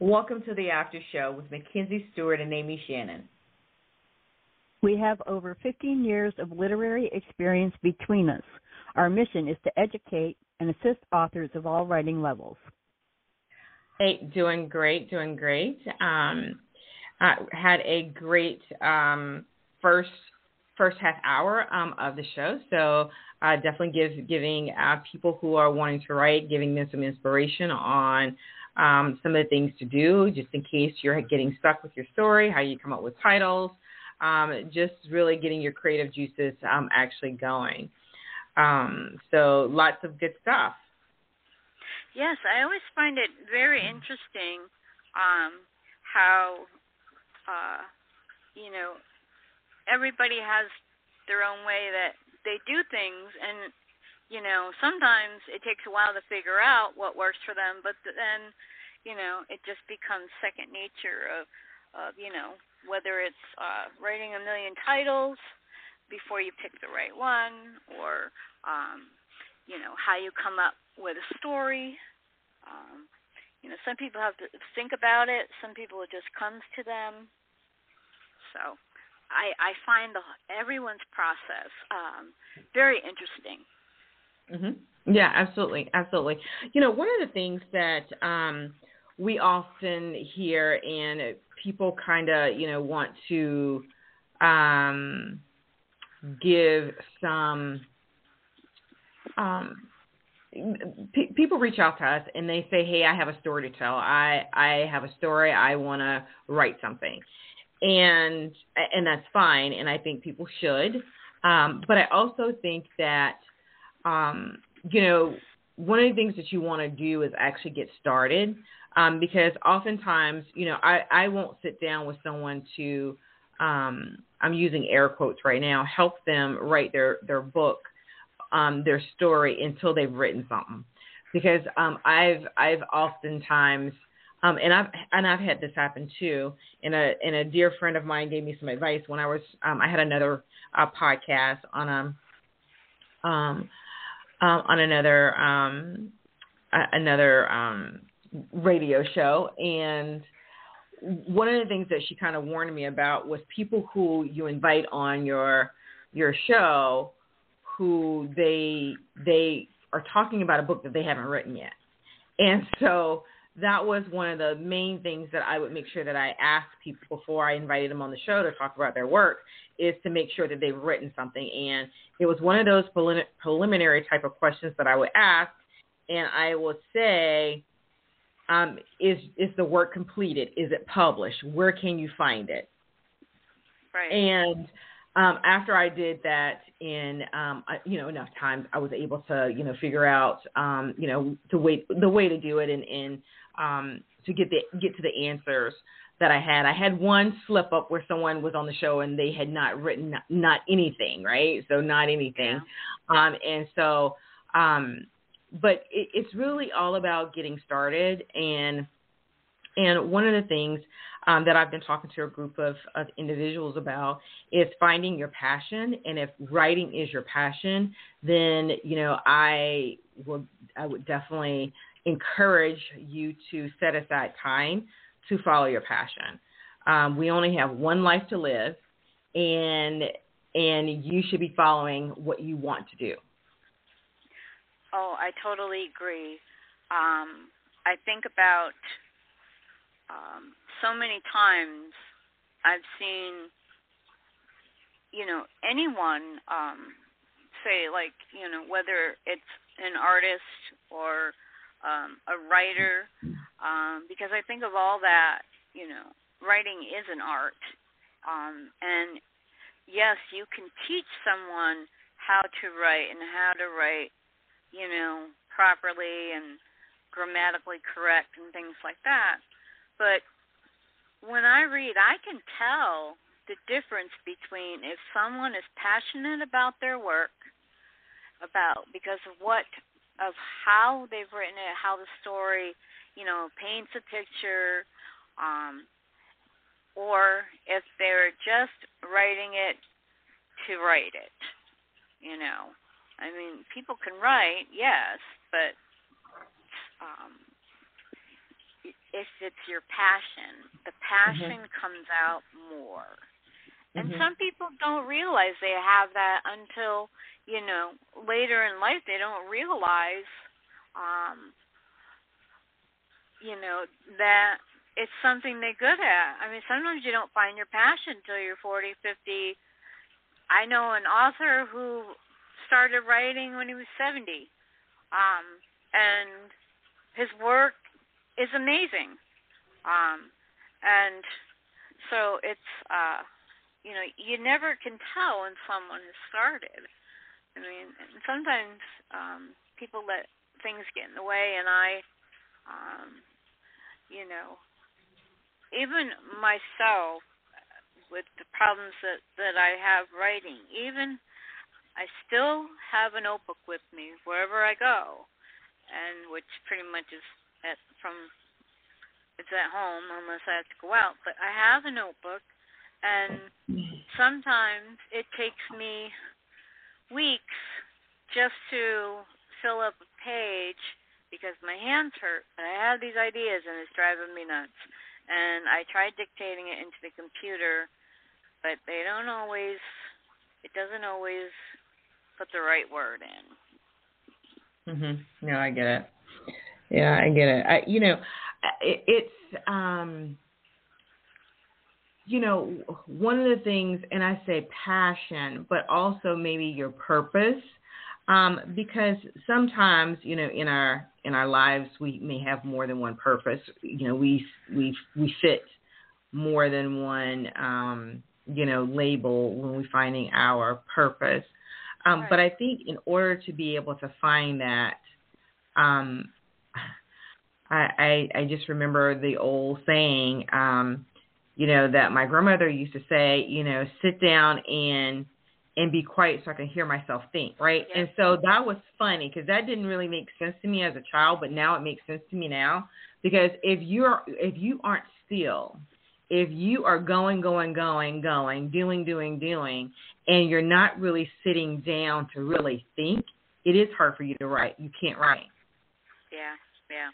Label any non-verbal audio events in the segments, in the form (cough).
Welcome to the After Show with Mackenzie Stewart and Amy Shannon. We have over 15 years of literary experience between us. Our mission is to educate and assist authors of all writing levels. Hey, doing great, doing great. Um, uh, had a great um, first first half hour um, of the show. So uh, definitely give, giving uh, people who are wanting to write, giving them some inspiration on um, some of the things to do, just in case you're getting stuck with your story, how you come up with titles, um, just really getting your creative juices um, actually going. Um, so lots of good stuff. Yes, I always find it very interesting um, how uh, you know, everybody has their own way that they do things, and you know, sometimes it takes a while to figure out what works for them, but then, you know, it just becomes second nature of, of you know, whether it's uh, writing a million titles before you pick the right one, or um, you know, how you come up with a story. Um, you know, some people have to think about it. Some people it just comes to them. So I, I find the, everyone's process um, very interesting. Mm-hmm. Yeah, absolutely, absolutely. You know, one of the things that um, we often hear, and people kind of, you know, want to um, give some. Um, p- people reach out to us and they say, "Hey, I have a story to tell. I I have a story. I want to write something." and and that's fine and i think people should um, but i also think that um, you know one of the things that you want to do is actually get started um, because oftentimes you know I, I won't sit down with someone to um, i'm using air quotes right now help them write their their book um, their story until they've written something because um, i've i've oftentimes um, and I've and I've had this happen too. And a and a dear friend of mine gave me some advice when I was um, I had another uh, podcast on a um, um on another um another um radio show. And one of the things that she kind of warned me about was people who you invite on your your show who they they are talking about a book that they haven't written yet. And so that was one of the main things that I would make sure that I asked people before I invited them on the show to talk about their work is to make sure that they've written something. And it was one of those preliminary type of questions that I would ask. And I would say, um, is, is the work completed? Is it published? Where can you find it? Right. And um, after I did that in, um, you know, enough times, I was able to, you know, figure out, um, you know, to wait the way to do it and, and um, to get the get to the answers that I had. I had one slip up where someone was on the show and they had not written not, not anything, right? So not anything, yeah. um, and so, um, but it, it's really all about getting started and and one of the things um, that I've been talking to a group of, of individuals about is finding your passion. And if writing is your passion, then you know I would I would definitely encourage you to set aside time to follow your passion. Um, we only have one life to live, and and you should be following what you want to do. Oh, I totally agree. Um, I think about um, so many times I've seen, you know, anyone um, say like, you know, whether it's an artist or um, a writer, um, because I think of all that, you know, writing is an art. Um, and yes, you can teach someone how to write and how to write, you know, properly and grammatically correct and things like that. But when I read, I can tell the difference between if someone is passionate about their work, about because of what of how they've written it, how the story, you know, paints a picture, um, or if they're just writing it to write it. You know, I mean, people can write, yes, but um, if it's your passion, the passion mm-hmm. comes out more. And mm-hmm. some people don't realize they have that until you know, later in life they don't realize um you know that it's something they're good at. I mean, sometimes you don't find your passion until you're 40, 50. I know an author who started writing when he was 70. Um and his work is amazing. Um and so it's uh you know, you never can tell when someone has started. I mean, sometimes um, people let things get in the way, and I, um, you know, even myself with the problems that that I have writing, even I still have a notebook with me wherever I go, and which pretty much is at from it's at home unless I have to go out. But I have a notebook, and sometimes it takes me weeks just to fill up a page because my hands hurt, but I have these ideas and it's driving me nuts. And I tried dictating it into the computer, but they don't always, it doesn't always put the right word in. Mhm. No, I get it. Yeah, I get it. I, you know, it, it's um you know, one of the things, and I say passion, but also maybe your purpose, um, because sometimes, you know, in our in our lives we may have more than one purpose. You know, we we we fit more than one, um, you know, label when we're finding our purpose. Um, right. But I think in order to be able to find that, um, I, I I just remember the old saying. Um, you know, that my grandmother used to say, you know, sit down and and be quiet so I can hear myself think, right? And so that was funny because that didn't really make sense to me as a child, but now it makes sense to me now because if you're if you aren't still, if you are going, going, going, going, doing, doing, doing, and you're not really sitting down to really think, it is hard for you to write. You can't write. Yeah, yeah.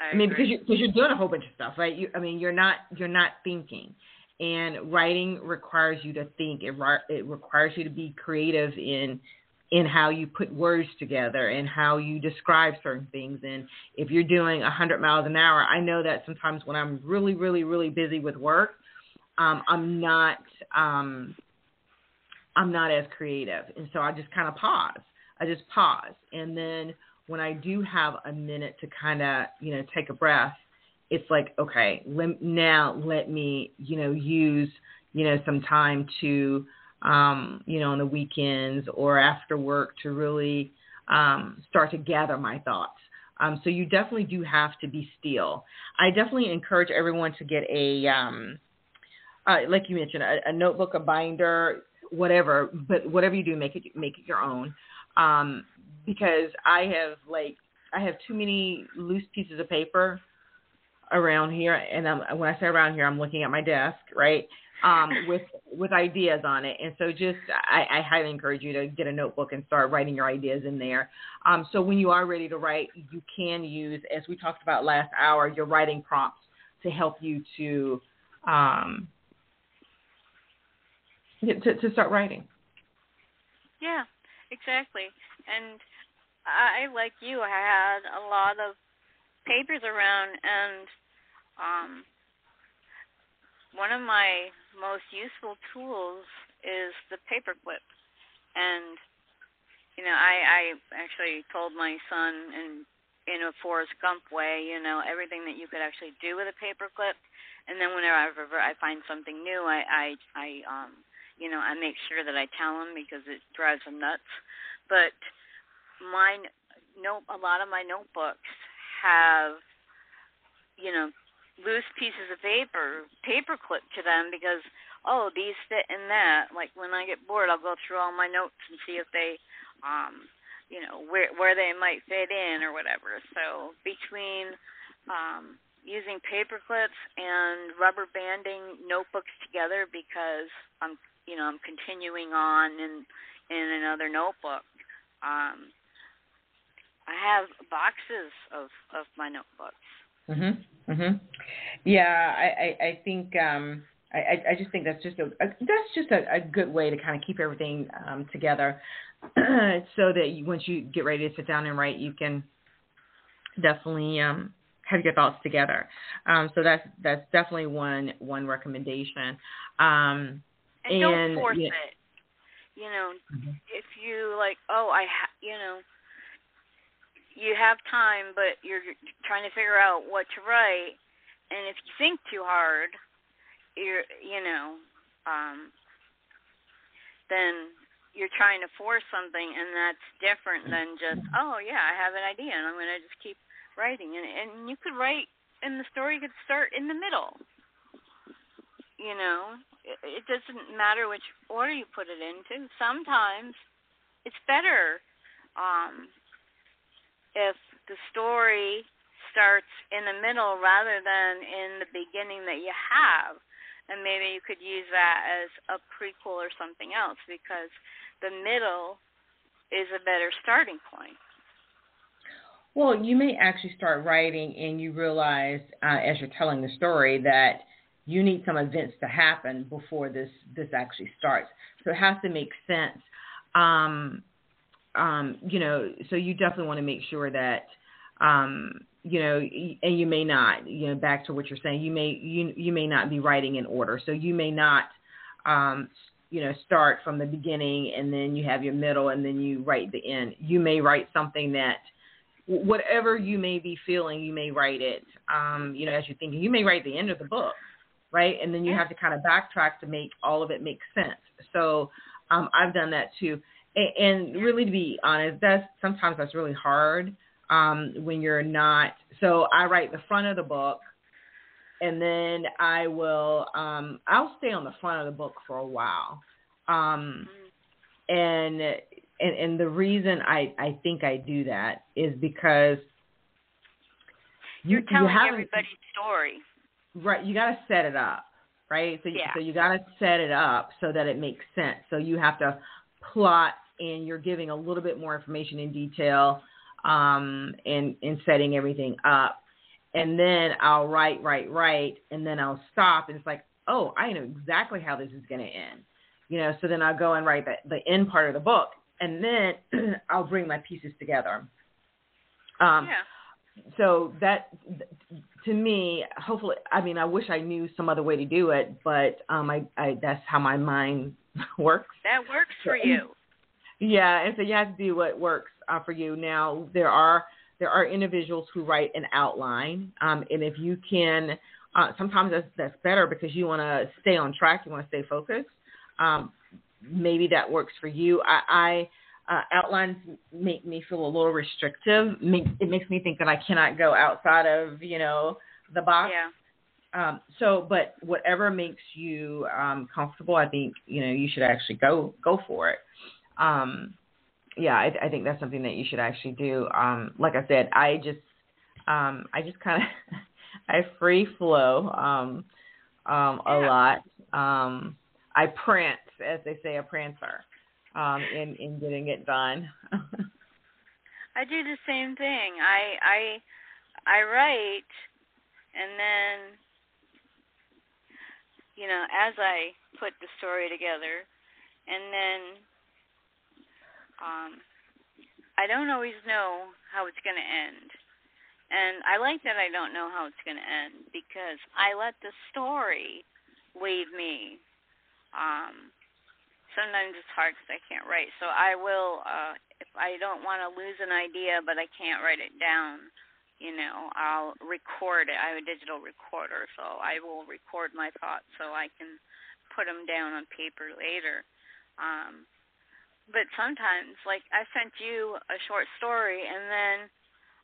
I, I mean, because you're, because you're doing a whole bunch of stuff, right? You, I mean, you're not you're not thinking, and writing requires you to think. It it requires you to be creative in in how you put words together and how you describe certain things. And if you're doing a hundred miles an hour, I know that sometimes when I'm really really really busy with work, um, I'm not um, I'm not as creative, and so I just kind of pause. I just pause, and then when I do have a minute to kind of, you know, take a breath, it's like, okay, now let me, you know, use, you know, some time to, um, you know, on the weekends or after work to really um, start to gather my thoughts. Um, so you definitely do have to be still. I definitely encourage everyone to get a, um, uh, like you mentioned, a, a, notebook, a binder, whatever. But whatever you do, make it make it your own. Um, because I have like I have too many loose pieces of paper around here, and I'm, when I say around here, I'm looking at my desk, right, um, with with ideas on it. And so, just I, I highly encourage you to get a notebook and start writing your ideas in there. Um, so when you are ready to write, you can use, as we talked about last hour, your writing prompts to help you to um, to, to start writing. Yeah, exactly. And I, like you, I had a lot of papers around, and um, one of my most useful tools is the paperclip. And you know, I, I actually told my son in in a Forrest Gump way, you know, everything that you could actually do with a paperclip. And then whenever I find something new, I I I um you know I make sure that I tell him because it drives him nuts. But my note a lot of my notebooks have, you know, loose pieces of paper paper clip to them because oh these fit in that. Like when i get bored i'll go through all my notes and see if they um you know where where they might fit in or whatever. So between um using paper clips and rubber banding notebooks together because i'm you know i'm continuing on in in another notebook um i have boxes of of my notebooks Mhm. Mhm. Yeah, I, I I think um I I just think that's just a, a that's just a, a good way to kind of keep everything um together (clears throat) so that you, once you get ready to sit down and write, you can definitely um have your thoughts together. Um so that's that's definitely one one recommendation. Um and, and don't force yeah. it. You know, Mhm. if you like, oh, I ha- you know, you have time, but you're trying to figure out what to write, and if you think too hard, you're, you know, um, then you're trying to force something, and that's different than just, oh yeah, I have an idea, and I'm gonna just keep writing, and and you could write, and the story could start in the middle. You know, it, it doesn't matter which order you put it into. Sometimes it's better um, if the story starts in the middle rather than in the beginning that you have. And maybe you could use that as a prequel or something else because the middle is a better starting point. Well, you may actually start writing and you realize uh, as you're telling the story that you need some events to happen before this this actually starts. So it has to make sense. Um, um, you know, so you definitely want to make sure that um, you know, and you may not, you know, back to what you're saying, you may you you may not be writing in order. So you may not um, you know, start from the beginning and then you have your middle and then you write the end. You may write something that whatever you may be feeling, you may write it. Um, you know, as you're thinking, you may write the end of the book, right? And then you have to kind of backtrack to make all of it make sense. So um, I've done that too. And, really, to be honest, that's sometimes that's really hard um, when you're not. So I write the front of the book, and then I will. Um, I'll stay on the front of the book for a while. Um, and and and the reason I I think I do that is because you, You're telling you everybody's story. right you got to set it up right so you, Yeah. so you got to set it up so that it makes sense so you have to plot and you're giving a little bit more information in detail um and and setting everything up. And then I'll write write write and then I'll stop and it's like oh I know exactly how this is going to end. You know so then I'll go and write the the end part of the book and then (clears throat) I'll bring my pieces together. Um yeah. so that to me hopefully i mean i wish i knew some other way to do it but um i, I that's how my mind (laughs) works That works for you. (laughs) yeah and so you have to do what works uh, for you now there are there are individuals who write an outline um and if you can uh sometimes that's that's better because you want to stay on track you want to stay focused um maybe that works for you i i uh, outlines make me feel a little restrictive. Make, it makes me think that I cannot go outside of you know the box. Yeah. Um, so, but whatever makes you um, comfortable, I think you know you should actually go go for it. Um, yeah, I, I think that's something that you should actually do. Um, like I said, I just um, I just kind of (laughs) I free flow um, um, a Yeah. lot. Um, I prance, as they say, a pantser um, in in getting it done. (laughs) I do the same thing. I I I write and then you know, as I put the story together and then um I don't always know how it's going to end. And I like that I don't know how it's going to end because I let the story lead me. Um sometimes it's hard because I can't write. So I will, uh, if I don't want to lose an idea, but I can't write it down, you know, I'll record it. I have a digital recorder, so I will record my thoughts so I can put them down on paper later. Um, but sometimes, like I sent you a short story, and then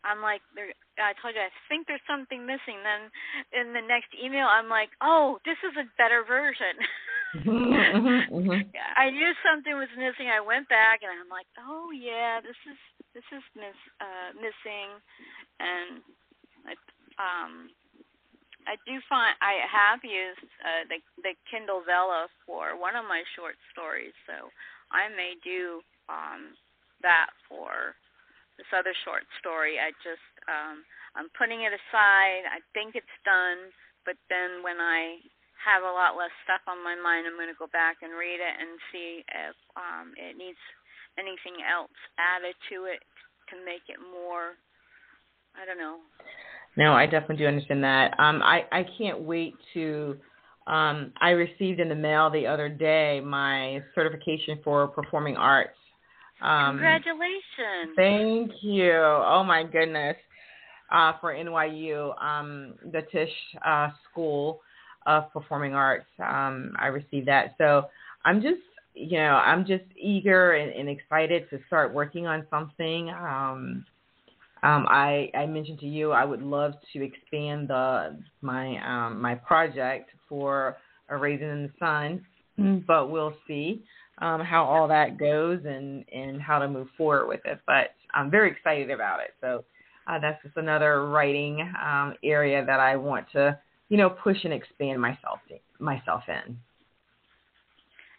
I'm like, there, I told you I think there's something missing. Then in the next email, I'm like, oh, this is a better version. mm-hmm, mm-hmm. (laughs) I knew something was missing. I went back and I'm like, oh yeah, this is this is miss uh, missing, and I um I do find I have used uh, the the Kindle Vella for one of my short stories, so I may do um, that for this other short story. I just um, I'm putting it aside. I think it's done, but then when I have a lot less stuff on my mind, I'm going to go back and read it and see if um, it needs anything else added to it to make it more. I don't know no, I definitely do understand that. Um, I I can't wait to. Um, I received in the mail the other day my certification for performing arts. Um, Congratulations! Thank you. Oh my goodness. Uh, for NYU, um, the Tisch uh, School of Performing Arts. Um, I received that. So I'm just, you know, I'm just eager and, and excited to start working on something. Um, um, I, I mentioned to you I would love to expand the my um, my project for a raisin in the sun, mm-hmm. but we'll see um, how all that goes and and how to move forward with it. But I'm very excited about it. So uh, that's just another writing um, area that I want to you know push and expand myself myself in.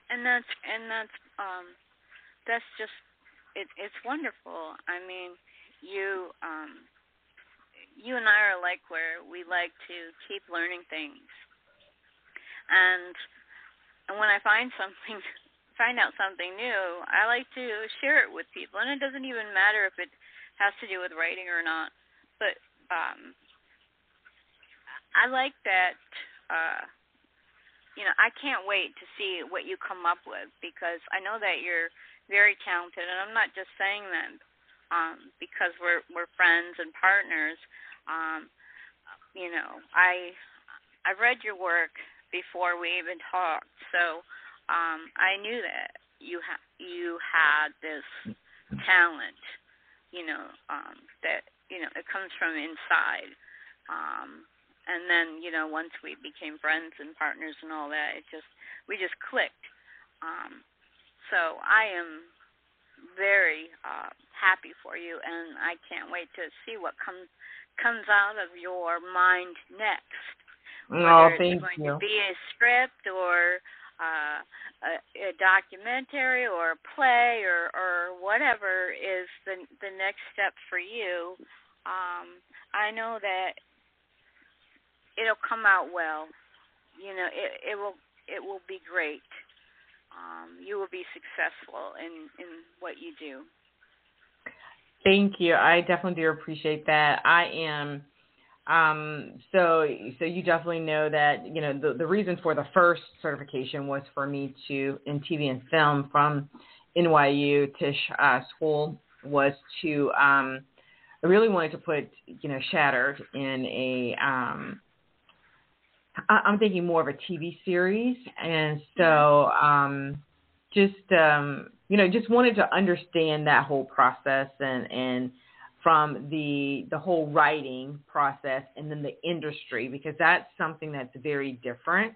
And that's and that's um, that's just it, it's wonderful. I mean you um you and I are like where we like to keep learning things. And and when I find something (laughs) find out something new, I like to share it with people. And it doesn't even matter if it has to do with writing or not. But um I like that uh you know, I can't wait to see what you come up with because I know that you're very talented and I'm not just saying that um, because we're we're friends and partners. Um, you know, I I read your work before we even talked, so um, I knew that you ha- you had this talent. You know um, that you know it comes from inside. Um, and then you know once we became friends and partners and all that, it just we just clicked. Um, so I am very uh, happy for you, and I can't wait to see what comes comes out of your mind next. Oh, Whether thank it's going you. to be a script or uh, a, a documentary or a play or or whatever is the the next step for you. Um, I know that it'll come out well. You know, it it will it will be great um, you will be successful in in what you do. Thank you. I definitely do appreciate that. I am. Um, so, so you definitely know that you know the the reason for the first certification was for me to in TV and film from NYU Tisch uh, School was to um, I really wanted to put you know Shattered in a um, I'm thinking more of a TV series, and so um, just um, you know, just wanted to understand that whole process and and from the the whole writing process and then the industry because that's something that's very different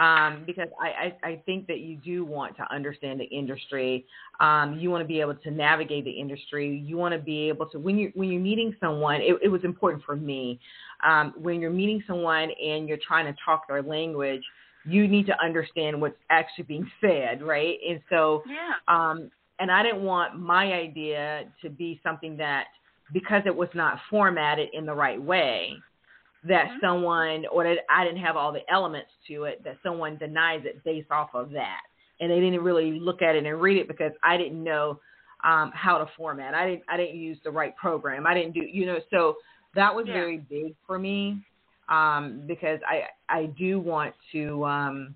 um, because I, I, I, think that you do want to understand the industry. Um, you want to be able to navigate the industry. You want to be able to when you when you're meeting someone. It, it was important for me um, when you're meeting someone and you're trying to talk their language. You need to understand what's actually being (laughs) said, right? And so, yeah. um, and I didn't want my idea to be something that because it was not formatted in the right way that mm-hmm. someone or that I didn't have all the elements to it that someone denies it based off of that and they didn't really look at it and read it because I didn't know um, how to format. I didn't I didn't use the right program. I didn't do you know so that was yeah. very big for me um, because I I do want to um,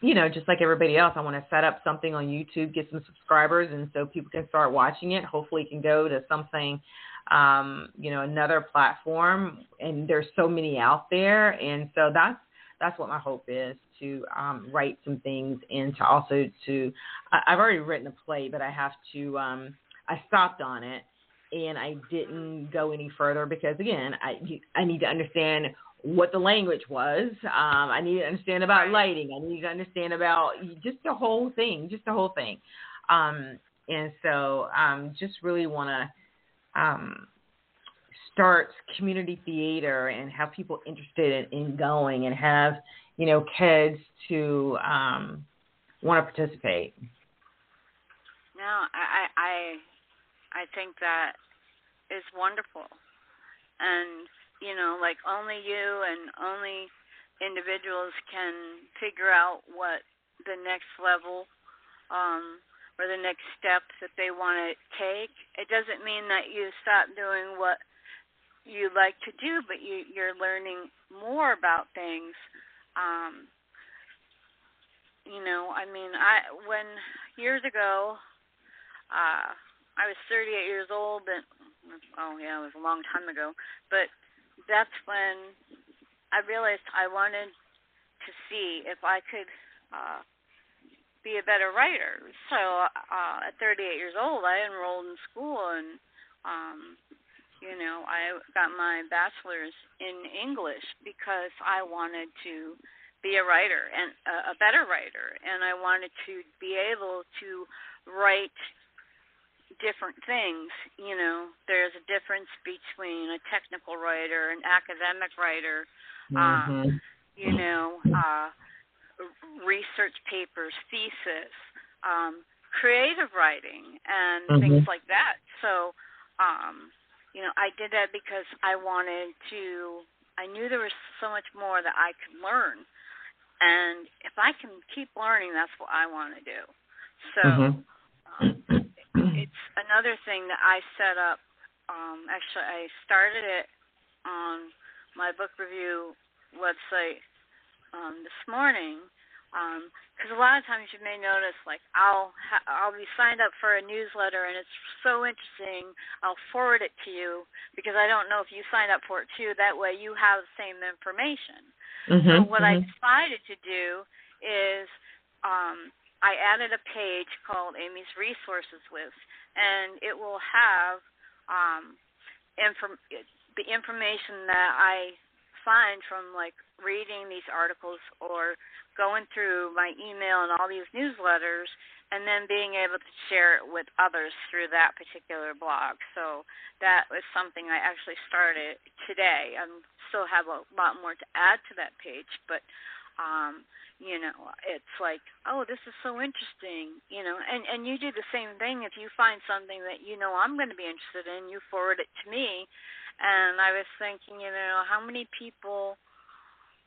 you know just like everybody else I want to set up something on YouTube, get some subscribers, and so people can start watching it. Hopefully, it can go to something um, you know, another platform. And there's so many out there, and so that's that's what my hope is to um, write some things and to also to I, I've already written a play, but I have to um, I stopped on it and I didn't go any further because again, I I need to understand what the language was. Um, I need to understand about lighting. I need to understand about just the whole thing, just the whole thing. Um, and so, um, just really want to um, start community theater and have people interested in, in going and have you know kids to um, want to participate. No, I I I think that is wonderful, and you know, like only you and only individuals can figure out what the next level um, or the next step that they want to take. It doesn't mean that you stop doing what you like to do, but you, you're learning more about things. Um, you know, I mean, I when years ago, uh, I was 38 years old, and oh yeah, it was a long time ago. But that's when I realized I wanted to see if I could uh, be a better writer. So uh, at 38 years old, I enrolled in school and um, you know I got my bachelor's in English because I wanted to be a writer and uh, a better writer, and I wanted to be able to write different things. You know, there's a difference between a technical writer, an academic writer, mm-hmm. um, you know, uh, research papers, thesis, um, creative writing, and mm-hmm. things like that. So, um, you know, I did that because I wanted to. I knew there was so much more that I could learn, and if I can keep learning, that's what I want to do. So. Mm-hmm. Another thing that I set up. Um, actually, I started it on my book review website um, this morning because um, a lot of times you may notice like I'll ha- I'll be signed up for a newsletter and it's so interesting I'll forward it to you because I don't know if you signed up for it too that way you have the same information. Mm-hmm, so what mm-hmm. I decided to do is um, I added a page called Amy's Resources List, and it will have um, inform- the information that I find from like reading these articles or going through my email and all these newsletters and then being able to share it with others through that particular blog. So that was something I actually started today. I still have a lot more to add to that page, but um, you know it's like oh this is so interesting you know and and you do the same thing. If you find something that you know i'm going to be interested in you forward it to me. And i was thinking you know how many people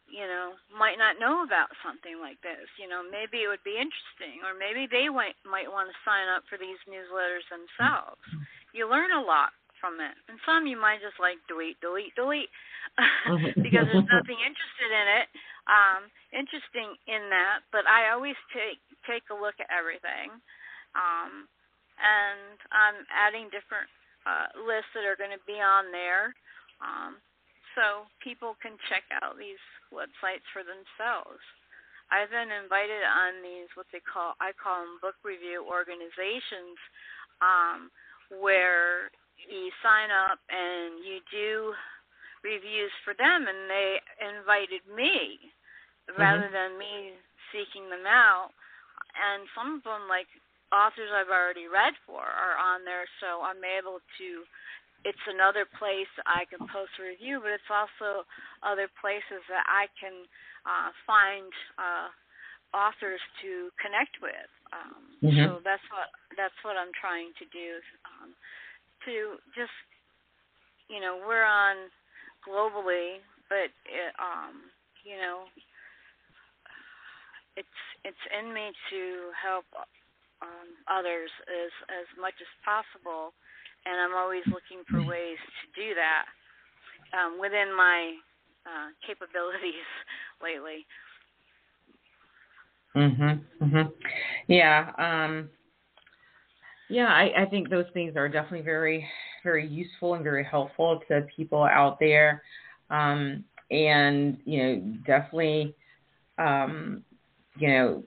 you know might not know about something like this? You know maybe it would be interesting or maybe they might might want to sign up for these newsletters themselves. You learn a lot from it and some you might just like delete delete delete (laughs) because there's (laughs) nothing interested in it um, interesting in that. But I always take take a look at everything, um, and I'm adding different uh, lists that are going to be on there, um, so people can check out these websites for themselves. I've been invited on these what they call I call them book review organizations, um, where you sign up and you do reviews for them, and they invited me mm-hmm. rather than me seeking them out. And some of them, like authors I've already read for, are on there, so I'm able to. It's another place I can post a review, but it's also other places that I can uh, find uh, authors to connect with. Um, mm-hmm. So that's what that's what I'm trying to do. Um, to just, you know, we're on globally, but it, um, you know, it's it's in me to help um, others as as much as possible, and I'm always looking for ways to do that um, within my uh, capabilities (laughs) lately. Mhm. Mhm. Yeah. Um. Yeah, I, I think those things are definitely very very useful and very helpful to people out there. Um, and, you know, definitely, um, you know,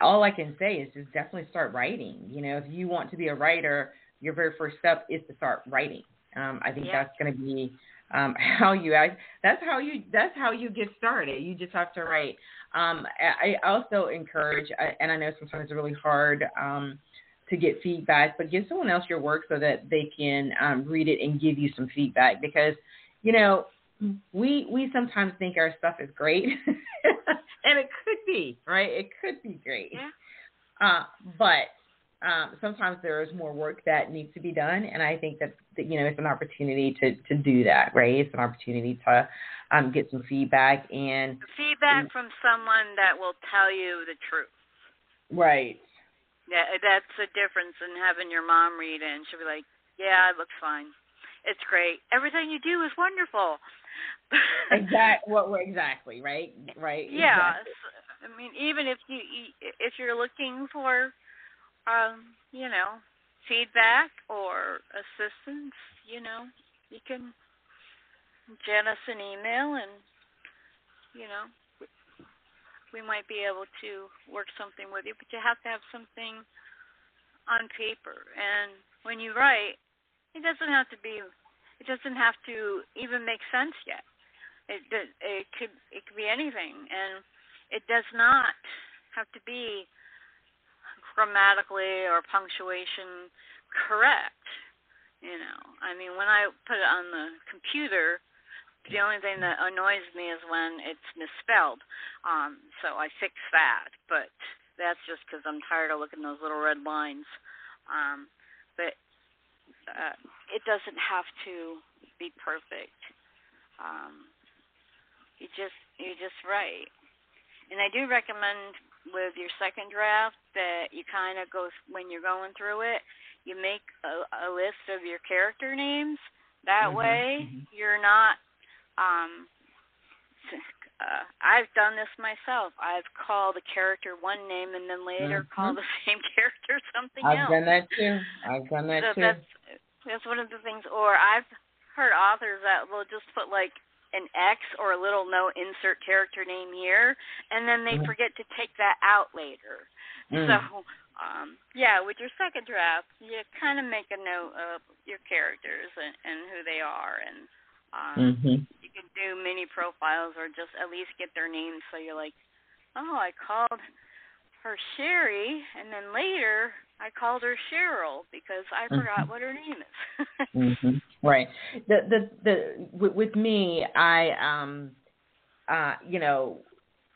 all I can say is just definitely start writing. You know, if you want to be a writer, your very first step is to start writing. Um, I think Yeah. that's going to be um, (laughs) how you act. That's how you. That's how you get started. You just have to write. Um, I also encourage, and I know sometimes it's really hard um, to get feedback, but give someone else your work so that they can um, read it and give you some feedback. Because you know, we we sometimes think our stuff is great, (laughs) and it could be right. It could be great. Yeah. Uh, but um, sometimes there is more work that needs to be done, and I think that, that you know it's an opportunity to to do that. Right? It's an opportunity to um, get some feedback and Feedback from someone that will tell you the truth. right. Yeah, that's the difference in having your mom read it, and she'll be like, "Yeah, it looks fine. It's great. Everything you do is wonderful." (laughs) Exact. What? What? Exactly. Right. Right. yeah. exactly. s- I mean, even if you if you're looking for, um, you know, feedback or assistance, you know, you can send us an email, and you know, we- might be able to work something with you. But you have to have something on paper, and when you write, it doesn't have to be. It doesn't have to even make sense yet. It it could it could be anything, and it does not have to be grammatically or punctuation correct. You know, I mean, when I put it on the computer, the only thing that annoys me is when it's misspelled. Um, so I fix that, but that's just because I'm tired of looking at those little red lines. Um, but uh, it doesn't have to be perfect. Um, you just you just write. And I do recommend with your second draft that you kind of go when you're going through it, you make a, a list of your character names. That Mhm, way, mhm. you're not. Um, uh, I've done this myself. I've called a character one name and then later Mhm. called the (laughs) same character something else. I've done that too. I've done that so too. that's that's one of the things. Or I've heard authors that will just put like an X or a little note, insert character name here, and then they Mhm. forget to take that out later. Mm. So, um, yeah, with your second draft, you kind of make a note of your characters and, and who they are, and um, Mhm. you can do mini profiles or just at least get their names so you're like, oh, I called her Sherry, and then later I called her Cheryl because I forgot Mhm. what her name is. (laughs) hmm Right. The the the with, with me, I um, uh, you know,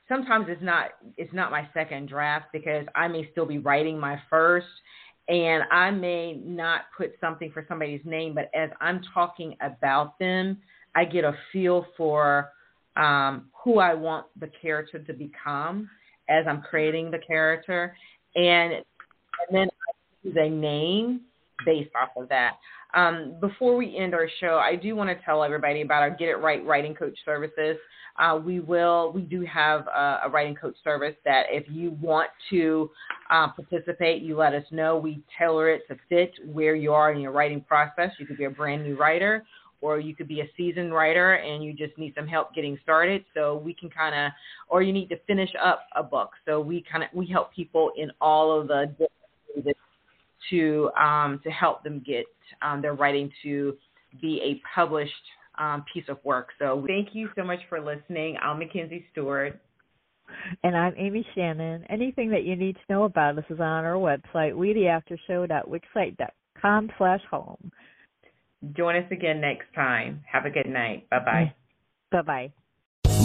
sometimes it's not it's not my second draft because I may still be writing my first, and I may not put something for somebody's name, but as I'm talking about them, I get a feel for um, who I want the character to become as I'm creating the character, and and then I use a name based off of that. Um, before we end our show, I do want to tell everybody about our Get It Right Writing Coach services. Uh, we will, we do have a, a writing coach service that if you want to uh, participate, you let us know. We tailor it to fit where you are in your writing process. You could be a brand new writer, or you could be a seasoned writer and you just need some help getting started. So we can kind of, or you need to finish up a book. So we kind of we help people in all of the to um, to help them get um, their writing to be a published um, piece of work. So thank you so much for listening. I'm Mackenzie Stewart. And I'm Amy Shannon. Anything that you need to know about us is on our website, wetheaftershow.wixsite.com slash home. Join us again next time. Have a good night. Bye bye. Bye-bye.